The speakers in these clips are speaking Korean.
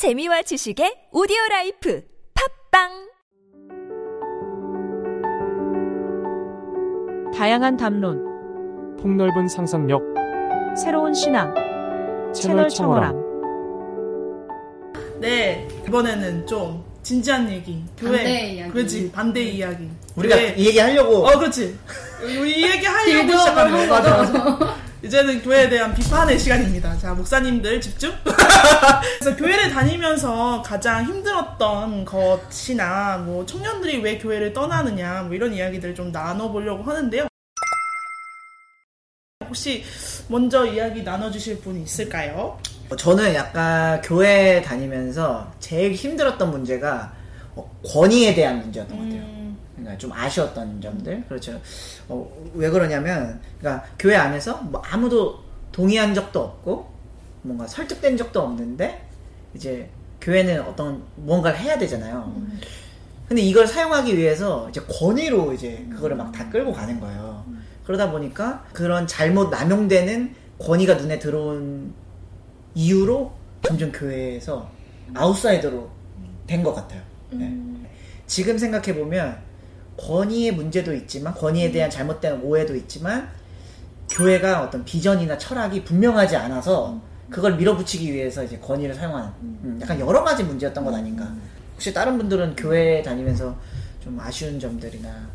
재미와 지식의 오디오 라이프 팟빵 다양한 담론, 폭넓은 상상력 새로운 신앙, 채널. 청어람. 네, 이번에는 좀 진지한 얘기. 교회. 반대 이야기. 그렇지, 반대 이야기. 우리가 교회- 이 얘기 하려고 어, 그렇지. 우리 이 얘기 하려고 시작하는 한 거. 맞아, 맞아. 이제는 교회에 대한 비판의 시간입니다. 자, 목사님들 집중. 그래서 교회를 다니면서 가장 힘들었던 것이나 뭐 청년들이 왜 교회를 떠나느냐 뭐 이런 이야기들을 좀 나눠보려고 하는데요. 혹시 먼저 이야기 나눠주실 분이 있을까요? 저는 약간 교회 다니면서 제일 힘들었던 문제가 어, 권위에 대한 문제였던 것 같아요. 음, 그러니까 좀 아쉬웠던 점들 그렇죠. 어, 왜 그러냐면 그러니까 교회 안에서 뭐 아무도 동의한 적도 없고 뭔가 설득된 적도 없는데 이제 교회는 어떤 무언가를 해야 되잖아요. 근데 이걸 사용하기 위해서 이제 권위로 이제 그거를 막 다 끌고 가는 거예요. 그러다 보니까 그런 잘못 남용되는 권위가 눈에 들어온 이유로 점점 교회에서 아웃사이더로 된 것 같아요. 네. 지금 생각해 보면 권위의 문제도 있지만 권위에 대한 잘못된 오해도 있지만 교회가 어떤 비전이나 철학이 분명하지 않아서 그걸 밀어붙이기 위해서 이제 권위를 사용하는 음, 약간 여러 가지 문제였던 것 아닌가. 혹시 다른 분들은 교회 다니면서 좀 아쉬운 점들이나?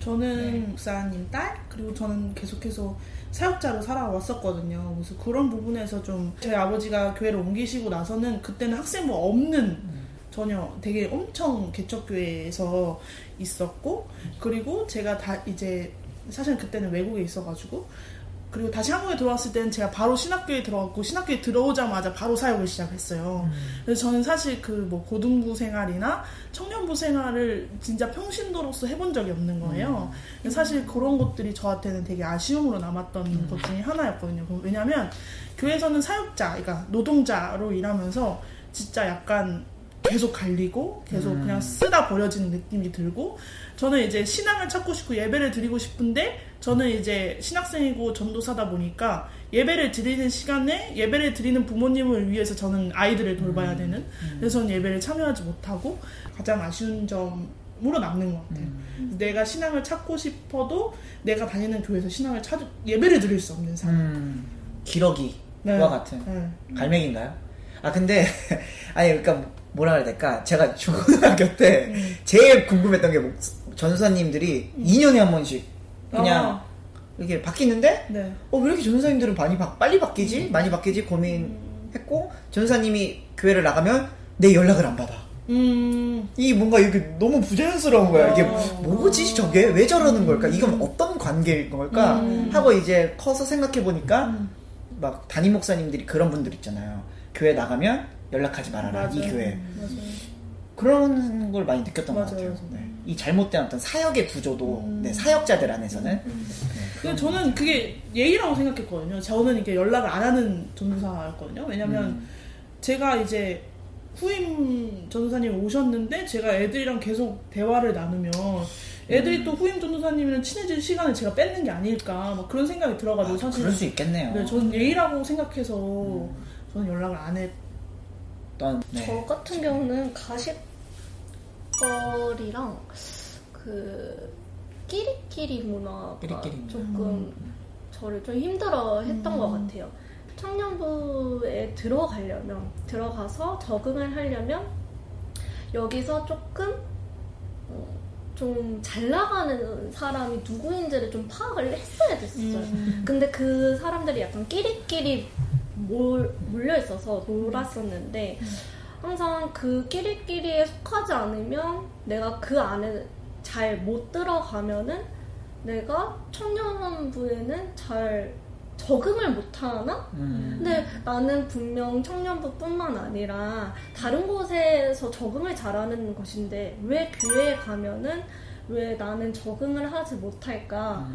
저는 목사님 딸 그리고 저는 계속해서 사역자로 살아왔었거든요. 그래서 그런 부분에서 좀 저희 아버지가 교회를 옮기시고 나서는 그때는 학생부 없는 전혀 되게 엄청 개척교회에서 있었고 그리고 제가 다 이제 사실 그때는 외국에 있어가지고 그리고 다시 한국에 들어왔을 때는 제가 바로 신학교에 들어갔고 신학교에 들어오자마자 바로 사역을 시작했어요. 그래서 저는 사실 그 뭐 고등부 생활이나 청년부 생활을 진짜 평신도로서 해본 적이 없는 거예요. 그래서 사실 그런 것들이 저한테는 되게 아쉬움으로 남았던 것 중에 하나였거든요. 왜냐하면 교회에서는 사역자, 그러니까 노동자로 일하면서 진짜 약간 계속 갈리고 계속 그냥 쓰다 버려지는 느낌이 들고 저는 이제 신앙을 찾고 싶고 예배를 드리고 싶은데 저는 이제 신학생이고 전도사다 보니까 예배를 드리는 시간에 예배를 드리는 부모님을 위해서 저는 아이들을 돌봐야 되는 그래서 저는 예배를 참여하지 못하고 가장 아쉬운 점으로 남는 것 같아요. 내가 신앙을 찾고 싶어도 내가 다니는 교회에서 신앙을 찾 예배를 드릴 수 없는 상황. 음, 기러기와 네. 같은 네. 갈매기인가요? 아 근데 아니 그러니까 뭐라 그래야 될까? 제가 중고등학교 때 음. 제일 궁금했던 게 목- 전사님들이 2년에 한 번씩 그냥 아. 이렇게 바뀌는데 네. 어왜 이렇게 전사님들은 많이 바, 빨리 바뀌지? 많이 바뀌지? 고민했고 전사님이 교회를 나가면 내 연락을 안 받아. 음. 이 뭔가 이게 너무 부자연스러운 거야. 이게 어. 뭐지 저게 왜 저러는 걸까? 이건 어떤 관계인 걸까? 음. 하고 이제 커서 생각해 보니까 막 담임 목사님들이 그런 분들 있잖아요. 교회 나가면 연락하지 말아라 이 맞아요. 교회 맞아요. 그런 걸 많이 느꼈던 것 맞아요, 같아요. 맞아요. 네. 이 잘못된 어떤 사역의 구조도 음. 네, 사역자들 안에서는 근데 저는 그게 예의라고 생각했거든요. 저는 이렇게 연락을 안 하는 전도사였거든요. 왜냐면 음. 제가 이제 후임 전도사님이 오셨는데 제가 애들이랑 계속 대화를 나누면 애들이 음. 또 후임 전도사님이랑 친해질 시간을 제가 뺏는 게 아닐까 막 그런 생각이 들어가지고 아, 사실 그럴 수 있겠네요. 네, 저는 예의라고 생각해서 저는 연락을 안 했. 어떤 네. 저 같은 경우는 가십거리랑 그 끼리끼리 문화가 끼리끼리. 조금 저를 좀 힘들어 했던 것 같아요. 청년부에 들어가려면 들어가서 적응을 하려면 여기서 조금 어, 좀잘 나가는 사람이 누구인지를 좀 파악을 했어야 됐어요. 음. 근데 그 사람들이 약간 끼리끼리 몰, 몰려 있어서 놀았었는데 항상 그 끼리끼리에 속하지 않으면 내가 그 안에 잘 못 들어가면은 내가 청년부에는 잘 적응을 못 하나? 음. 근데 나는 분명 청년부뿐만 아니라 다른 곳에서 적응을 잘하는 것인데 왜 교회에 가면은 왜 나는 적응을 하지 못할까?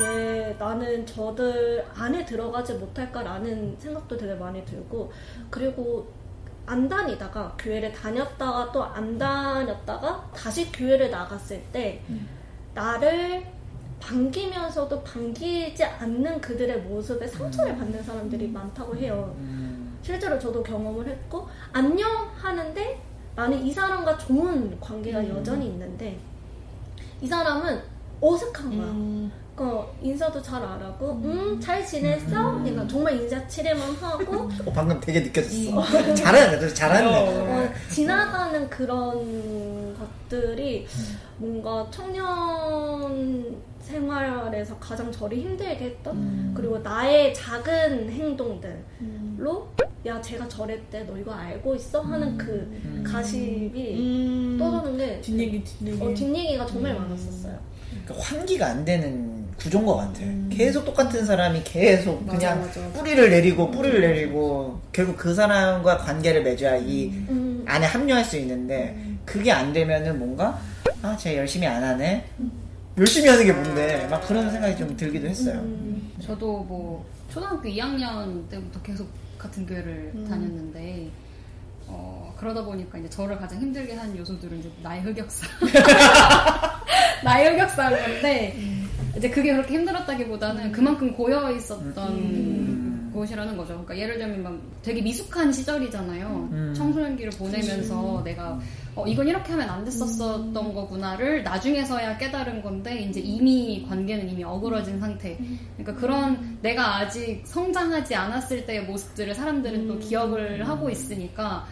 왜 나는 저들 안에 들어가지 못할까라는 생각도 되게 많이 들고 그리고 안 다니다가 교회를 다녔다가 또 안 다녔다가 다시 교회를 나갔을 때 나를 반기면서도 반기지 않는 그들의 모습에 상처를 받는 사람들이 많다고 해요. 음. 실제로 저도 경험을 했고 안녕 하는데 나는 이 사람과 좋은 관계가 음. 여전히 있는데 이 사람은 어색한 거야. 음. 그 인사도 잘 안 하고 음 잘 지냈어? 그러니까 정말 인사치레만 하고 어, 방금 되게 느껴졌어. 잘하네, 잘하네. 어, 지나가는 그런 것들이 뭔가 청년 생활에서 가장 저를 힘들게 했던 그리고 나의 작은 행동들로 야 제가 저랬대 너 이거 알고 있어 하는 그 가십이 음. 떠도는 게 뒷얘기 뒷얘기. 어, 뒷얘기가 정말 많았었어요. 그러니까 환기가 안 되는 구조인 것 같아. 계속 똑같은 사람이 계속 맞아, 그냥 맞아. 뿌리를 내리고 뿌리를 내리고 결국 그 사람과 관계를 맺어야 이 음, 안에 합류할 수 있는데 그게 안 되면은 뭔가 아, 쟤 열심히 안 하네. 열심히 하는 게 뭔데 막 그런 생각이 좀 들기도 했어요. 음, 저도 뭐 초등학교 2학년 때부터 계속 같은 교회를 다녔는데 어, 그러다 보니까 이제 저를 가장 힘들게 한 요소들은 이제 나의 흑역사. 나의 흑역사인 건데 이제 그게 그렇게 힘들었다기보다는 그만큼 고여 있었던 곳이라는 거죠. 그러니까 예를 들면 막 되게 미숙한 시절이잖아요. 음. 청소년기를 보내면서 내가 어, 이건 이렇게 하면 안 됐었던 거구나를 나중에서야 깨달은 건데 이제 이미 관계는 이미 어그러진 상태. 그러니까 그런 내가 아직 성장하지 않았을 때의 모습들을 사람들은 또 기억을 하고 있으니까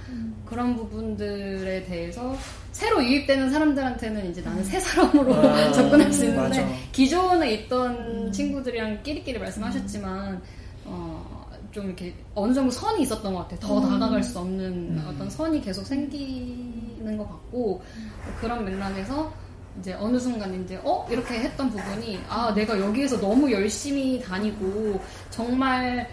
그런 부분들에 대해서 새로 유입되는 사람들한테는 이제 나는 새 사람으로 아, 접근할 수 있는데 맞아. 기존에 있던 친구들이랑 끼리끼리 말씀하셨지만 어, 좀 이렇게 어느 정도 선이 있었던 것 같아요. 더 다가갈 수 없는 어떤 선이 계속 생기는 것 같고 그런 맥락에서 이제 어느 순간 이제 어 이렇게 했던 부분이 아 내가 여기에서 너무 열심히 다니고 정말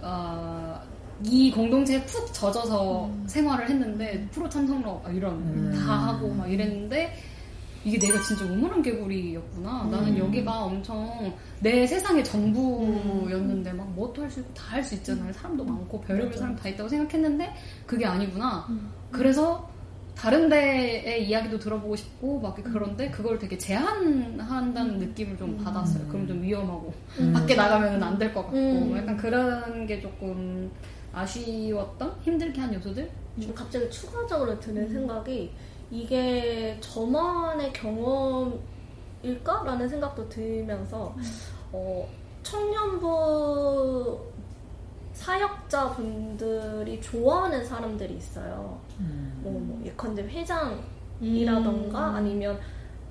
어, 이 공동체에 푹 젖어서 생활을 했는데 프로 참석로 막 이런 음. 다 하고 막 이랬는데 이게 내가 진짜 우물한 개구리였구나. 나는 여기가 엄청 내 세상의 전부였는데 막 뭐도 할 수 있고 다 할 수 있잖아요. 사람도 많고 별의별 사람 다 있다고 생각했는데 그게 아니구나. 그래서 다른 데의 이야기도 들어보고 싶고 막 그런데 그걸 되게 제한한다는 느낌을 좀 받았어요. 그럼 좀 위험하고. 밖에 나가면 안 될 것 같고. 음. 약간 그런 게 조금 아쉬웠던? 힘들게 한 요소들? 좀 갑자기 추가적으로 드는 생각이 이게 저만의 경험일까라는 생각도 들면서 어, 청년부 사역자분들이 좋아하는 사람들이 있어요. 뭐, 뭐 예컨대 회장이라던가 아니면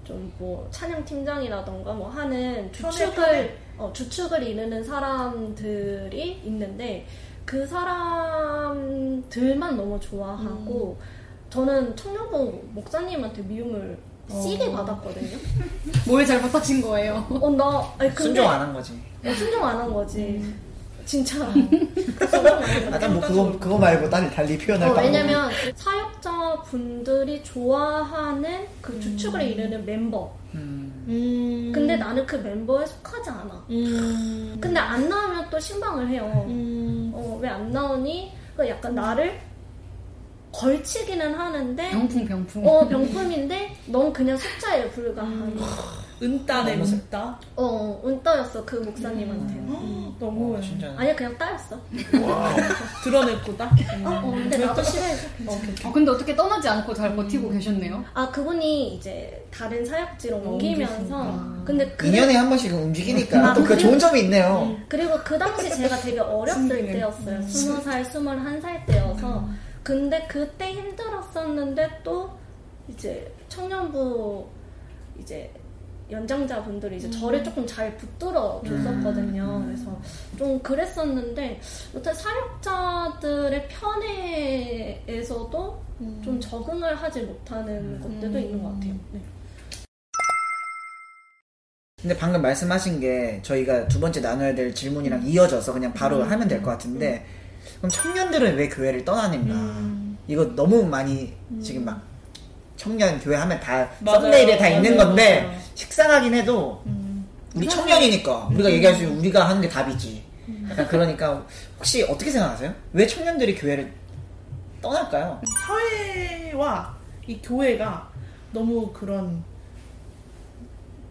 좀 뭐 찬양 팀장이라던가 뭐 하는 주축을 편해. 어, 주축을 이루는 사람들이 있는데 그 사람들만 너무 좋아하고 저는 청년부 목사님한테 미움을 씨게 받았거든요. 뭘 잘못하신 거예요? 어, 나, 아니, 근데, 순종 안 한 거지. 어, 순종 안 한 거지. 진짜. 아, 난뭐 그거 그거 말고 다른 달리 표현할 어, 방법이 왜냐면 사역자 분들이 좋아하는 그 주축을 이루는 멤버. 음. 음. 근데 나는 그 멤버에 속하지 않아. 음. 근데 안 나오면 또 신방을 해요. 음. 어, 왜 안 나오니? 그 약간 나를 걸치기는 하는데, 병풍 병풍. 어, 병품인데, 넌 그냥 숫자에 불과한. 은따네 은따. 어, 운떠였어, 그 목사님한테. 너무 어, 진짜. 아니야, 그냥 따였어. 드러냈고 딱. 어, 근데 나도 싫어해서. 어, 근데 어떻게 떠나지 않고 잘 버티고 계셨네요. 아, 그분이 이제 다른 사역지로 옮기면서. 근데 그 2년에 한 번씩 움직이니까 아, 또그 그래요? 좋은 점이 있네요. 그리고 그 당시 제가 되게 어렸을. 때였어요. 스무 살, 스물한 살 때여서. 근데 그때 힘들었었는데 또 이제 청년부 이제 연장자분들이 이제 저를 조금 잘 붙들어 줬었거든요. 그래서 좀 그랬었는데 여튼 사역자들의 편애에서도 좀 적응을 하지 못하는 것들도 있는 것 같아요. 네. 근데 방금 말씀하신 게 저희가 두 번째 나눠야 될 질문이랑 이어져서 그냥 바로 음. 하면 될 것 같은데 그럼 청년들은 왜 교회를 떠나는가? 음. 이거 너무 많이 지금 막 청년 교회 하면 다 맞아요. 썸네일에 다 있는 맞아요, 건데 맞아요. 식상하긴 해도 우리 청년이니까 우리가 얘기할 수 있는 우리가 하는 게 답이지. 약간 그러니까 혹시 어떻게 생각하세요? 왜 청년들이 교회를 떠날까요? 사회와 이 교회가 너무 그런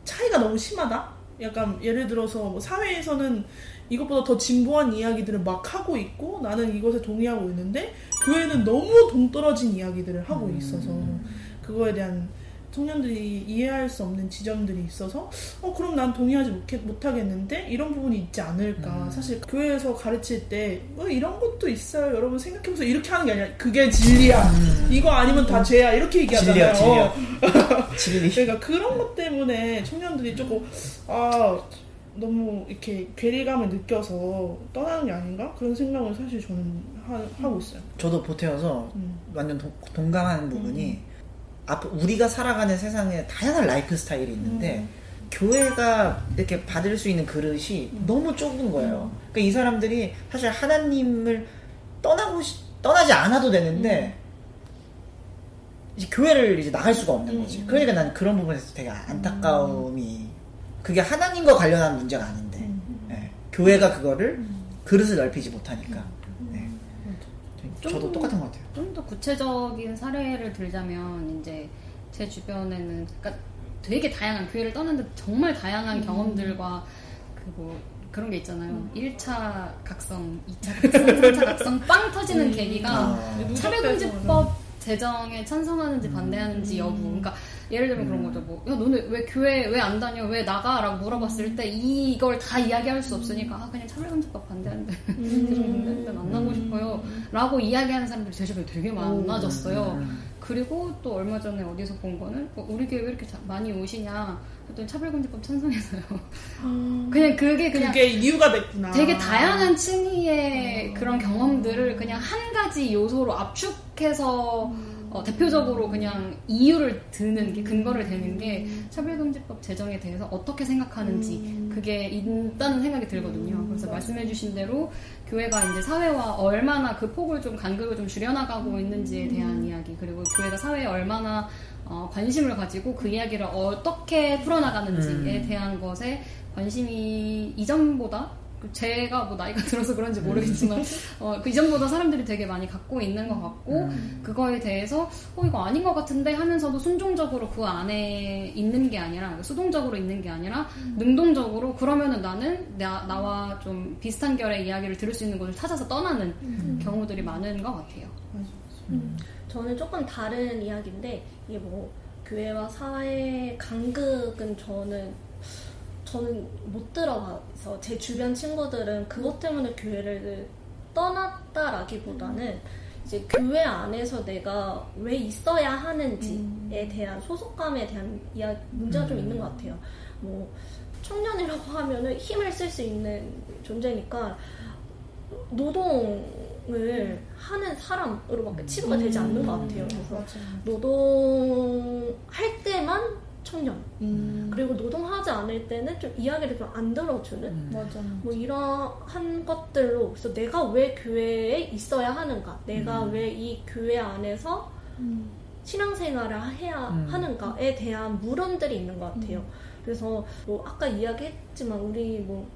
차이가 너무 심하다. 약간 예를 들어서 뭐 사회에서는 이것보다 더 진보한 이야기들을 막 하고 있고 나는 이것에 동의하고 있는데 교회는 너무 동떨어진 이야기들을 하고 있어서 그거에 대한 청년들이 이해할 수 없는 지점들이 있어서 어 그럼 난 동의하지 못해- 못하겠는데 이런 부분이 있지 않을까. 음. 사실 교회에서 가르칠 때 어, 이런 것도 있어요. 여러분 생각해보세요. 이렇게 하는 게 아니라 그게 진리야. 이거 아니면 다 죄야. 이렇게 얘기하잖아요. 진리야, 진리야. 진리. 그러니까 그런 것 때문에 청년들이 조금 아 너무 이렇게 괴리감을 느껴서 떠나는 게 아닌가 그런 생각을 사실 저는 하, 고 있어요. 저도 보태어서 음. 완전 동, 동감하는 부분이 앞 우리가 살아가는 세상에 다양한 라이프 스타일이 있는데 음. 교회가 이렇게 받을 수 있는 그릇이 너무 좁은 거예요. 그러니까 이 사람들이 사실 하나님을 떠나고 싶- 떠나지 않아도 되는데 이제 교회를 이제 나갈 수가 없는 거지. 음. 그러니까 난 그런 부분에서 되게 안타까움이 그게 하나님과 관련한 문제가 아닌데 음. 예, 교회가 그거를 그릇을 넓히지 못하니까. 네. 좀- 저도 똑같은 것 같아요. 좀 더 구체적인 사례를 들자면 이제 제 주변에는 그러니까 되게 다양한 교회를 떠났는데 정말 다양한 경험들과 그뭐 그런 게 있잖아요. 1차 각성, 2차 각성, 3차 각성 빵 터지는 계기가 아. 차별금지법 제정에 찬성하는지 반대하는지 여부. 그러니까 예를 들면 그런 거죠. 뭐, 야, 너네 왜 교회 왜 안 다녀? 왜 나가? 라고 물어봤을 때 이걸 다 이야기할 수 없으니까 아, 그냥 차별금지법 반대하는데 죄송한데 만나고 싶어요. 라고 이야기하는 사람들이 제 주변에 되게 많아졌어요. 그리고 또 얼마 전에 어디서 본 거는 어, 우리 교회 왜 이렇게 자- 많이 오시냐? 했더니 차별금지법 찬성해서요. 그냥 그게 그냥 그게 이유가 됐구나. 되게 다양한 층위의 그런 경험들을 그냥 한 가지 요소로 압축해서 어, 대표적으로 그냥 이유를 드는 게 근거를 대는 게 차별금지법 제정에 대해서 어떻게 생각하는지 그게 있다는 생각이 들거든요. 그래서 말씀해주신 대로 교회가 이제 사회와 얼마나 그 폭을 좀 간극을 좀 줄여나가고 있는지에 대한 이야기 그리고 교회가 사회에 얼마나 어, 관심을 가지고 그 이야기를 어떻게 풀어나가는지에 대한 것에 관심이 이전보다 그 제가 뭐 나이가 들어서 그런지 모르겠지만 어, 그 이전보다 사람들이 되게 많이 갖고 있는 것 같고 그거에 대해서 어 이거 아닌 것 같은데 하면서도 순종적으로 그 안에 있는 게 아니라 수동적으로 있는 게 아니라 능동적으로 그러면은 나는 나, 나와 좀 비슷한 결의 이야기를 들을 수 있는 곳을 찾아서 떠나는 경우들이 많은 것 같아요. 저는 조금 다른 이야기인데 이게 뭐 교회와 사회의 간극은 저는 저는 못 들어가서 제 주변 친구들은 그것 때문에 교회를 떠났다라기보다는 이제 교회 안에서 내가 왜 있어야 하는지에 대한 소속감에 대한 이야 문제가 좀 있는 것 같아요. 뭐 청년이라고 하면은 힘을 쓸 수 있는 존재니까 노동을 하는 사람으로밖에 치부가 되지 않는 것 같아요. 그래서 노동할 때만 청년. 음. 그리고 노동하지 않을 때는 좀 이야기를 좀 안 들어주는? 맞아. 뭐 이러한 것들로 그래서 내가 왜 교회에 있어야 하는가? 내가 왜이 교회 안에서 신앙생활을 해야 음. 하는가에 대한 물음들이 있는 것 같아요. 그래서 뭐 아까 이야기했지만 우리 뭐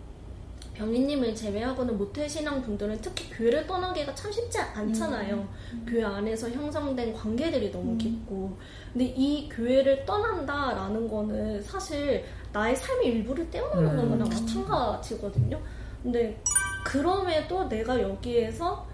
병희님을 제외하고는 모태신앙 분들은 특히 교회를 떠나기가 참 쉽지 않잖아요. 교회 안에서 형성된 관계들이 너무 깊고. 근데 이 교회를 떠난다라는 거는 사실 나의 삶의 일부를 떼어놓는 음. 거나 마찬가지거든요. 근데 그럼에도 내가 여기에서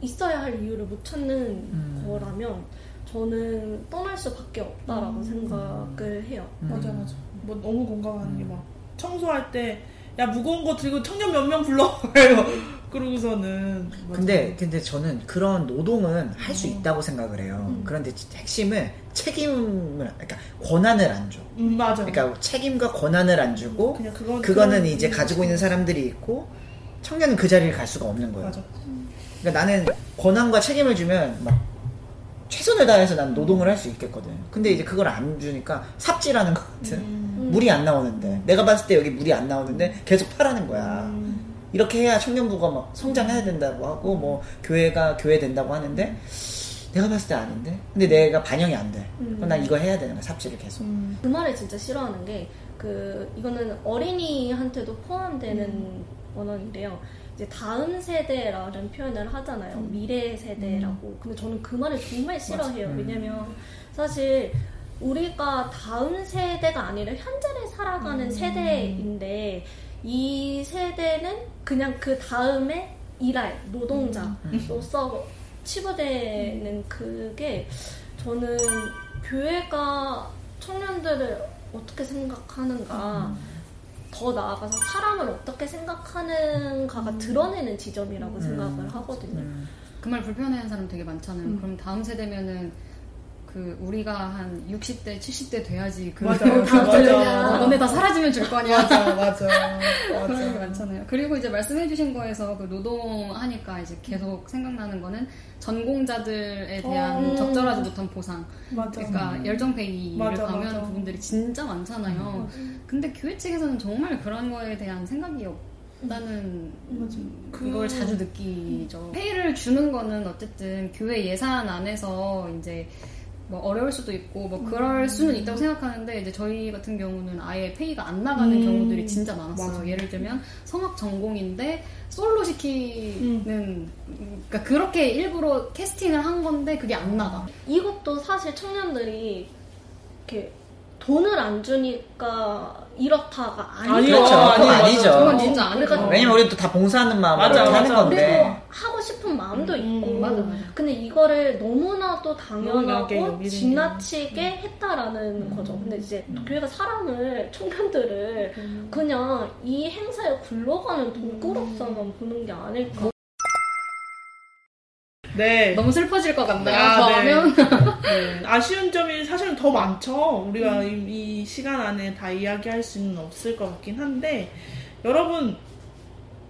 있어야 할 이유를 못 찾는 음. 거라면 저는 떠날 수밖에 없다라고 생각을 해요. 맞아 맞아. 뭐 너무 공감하는 게 막 청소할 때 야 무거운 거 들고 청년 몇 명 불러 그러고서는 맞아. 근데 근데 저는 그런 노동은 할 수 있다고 생각을 해요. 음. 그런데 핵심은 책임을 그러니까 권한을 안 줘. 음 맞아. 그러니까 책임과 권한을 안 주고 그냥 그건 그거는 그런- 이제 가지고 있는 사람들이 있고 청년은 그 자리를 갈 수가 없는 거예요. 맞아. 그러니까 나는 권한과 책임을 주면 막 최선을 다해서 난 노동을 할 수 있겠거든. 근데 이제 그걸 안 주니까 삽질하는 것 같은 음. 물이 안 나오는데 내가 봤을 때 여기 물이 안 나오는데 계속 파라는 거야. 음. 이렇게 해야 청년부가 막 성장해야 된다고 하고 뭐 교회가 교회 된다고 하는데 내가 봤을 때 아닌데 근데 내가 반영이 안 돼. 그럼 난 이거 해야 되는 거야 삽질을 계속. 음. 그 말을 진짜 싫어하는 게 그 이거는 어린이한테도 포함되는 원언인데요. 이제 다음 세대라는 표현을 하잖아요. 미래 세대라고. 근데 저는 그 말을 정말 싫어해요. 음. 왜냐면 사실 우리가 다음 세대가 아니라 현재를 살아가는 세대인데 이 세대는 그냥 그 다음에 일할 노동자로서 치부되는 그게 저는 교회가 청년들을 어떻게 생각하는가 더 나아가서 사람을 어떻게 생각하는가가 드러내는 지점이라고 생각을 하거든요. 음. 그말 불편해하는 사람 되게 많잖아요. 그럼 다음 세대면은 그 우리가 한 60대, 70대 돼야지 그 맞아요. 다들 맞아. 어, 너네 다 사라지면 줄 거냐. 맞아, 맞아. 그런 게 맞아. 많잖아요. 그리고 이제 말씀해주신 거에서 그 노동하니까 이제 계속 생각나는 거는 전공자들에 대한 어. 적절하지 못한 보상. 맞아. 그러니까 열정페이를 맞아, 강요하는 맞아. 부분들이 진짜 많잖아요. 근데 교회 측에서는 정말 그런 거에 대한 생각이 없다는 맞아. 그걸 자주 느끼죠. 페이를 주는 거는 어쨌든 교회 예산 안에서 이제 뭐 어려울 수도 있고 뭐 그럴 수는 있다고 생각하는데 이제 저희 같은 경우는 아예 페이가 안 나가는 음. 경우들이 진짜 많았어요. 맞아. 예를 들면 성악 전공인데 솔로 시키는 그러니까 그렇게 일부러 캐스팅을 한 건데 그게 안 나가. 이것도 사실 청년들이 이렇게 돈을 안 주니까 이렇다가 아니죠. 아니요. 그렇죠. 아니, 그건 맞아. 아니죠. 그건 진짜 아니죠. 우리가 왜냐면 우리는 또다 봉사하는 마음으로 맞아, 하는 맞아. 건데. 그리고 하고 싶은 마음도 음, 있고 맞아, 맞아. 근데 이거를 너무나도 당연하고 여기는 음. 지나치게 했다라는 거죠. 근데 이제 교회가 사람을 청년들을 그냥 이 행사에 굴러가는 도구로서만 보는 게 아닐까. 네. 너무 슬퍼질 것 같나요? 아, 더 네. 하면? 네, 아쉬운 점이 사실은 더 많죠. 우리가 이, 이 시간 안에 다 이야기할 수는 없을 것 같긴 한데 여러분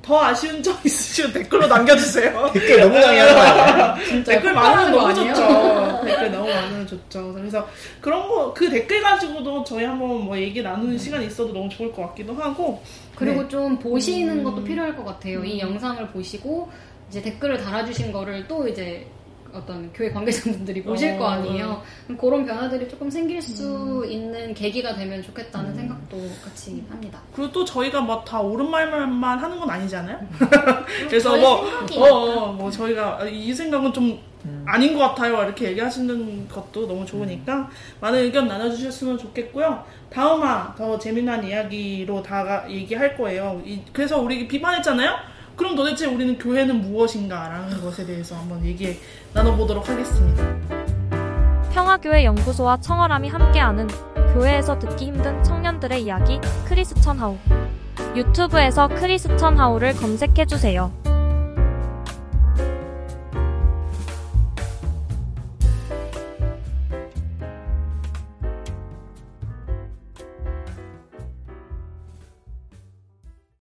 더 아쉬운 점 있으시면 댓글로 남겨주세요. 댓글 너무? 진짜 댓글 많으면 너무 아니에요? 좋죠. 댓글 너무 많으면 좋죠. 그래서 그런 거 그 댓글 가지고도 저희 한번 뭐 얘기 나누는 시간이 있어도 너무 좋을 것 같기도 하고 그리고 네. 좀 보시는 음. 것도 필요할 것 같아요. 이 영상을 보시고 이제 댓글을 달아주신 거를 또 이제 어떤 교회 관계자분들이 보실 어. 거 아니에요. 그럼 그런 변화들이 조금 생길 수 있는 계기가 되면 좋겠다는 생각도 같이 합니다. 그리고 또 저희가 뭐다 옳은 말만 하는 건 아니잖아요. 그래서 저희 뭐, 어, 어, 뭐 저희가 이 생각은 좀 아닌 것 같아요. 이렇게 얘기하시는 것도 너무 좋으니까 많은 의견 나눠주셨으면 좋겠고요. 다음화 더 재미난 이야기로 다가 얘기할 거예요. 이- 그래서 우리 비판했잖아요. 그럼 도대체 우리는 교회는 무엇인가라는 것에 대해서 한번 얘기 나눠보도록 하겠습니다. 평화교회 연구소와 청어람이 함께하는 교회에서 듣기 힘든 청년들의 이야기 크리스천 하우 유튜브에서 크리스천 하우를 검색해주세요.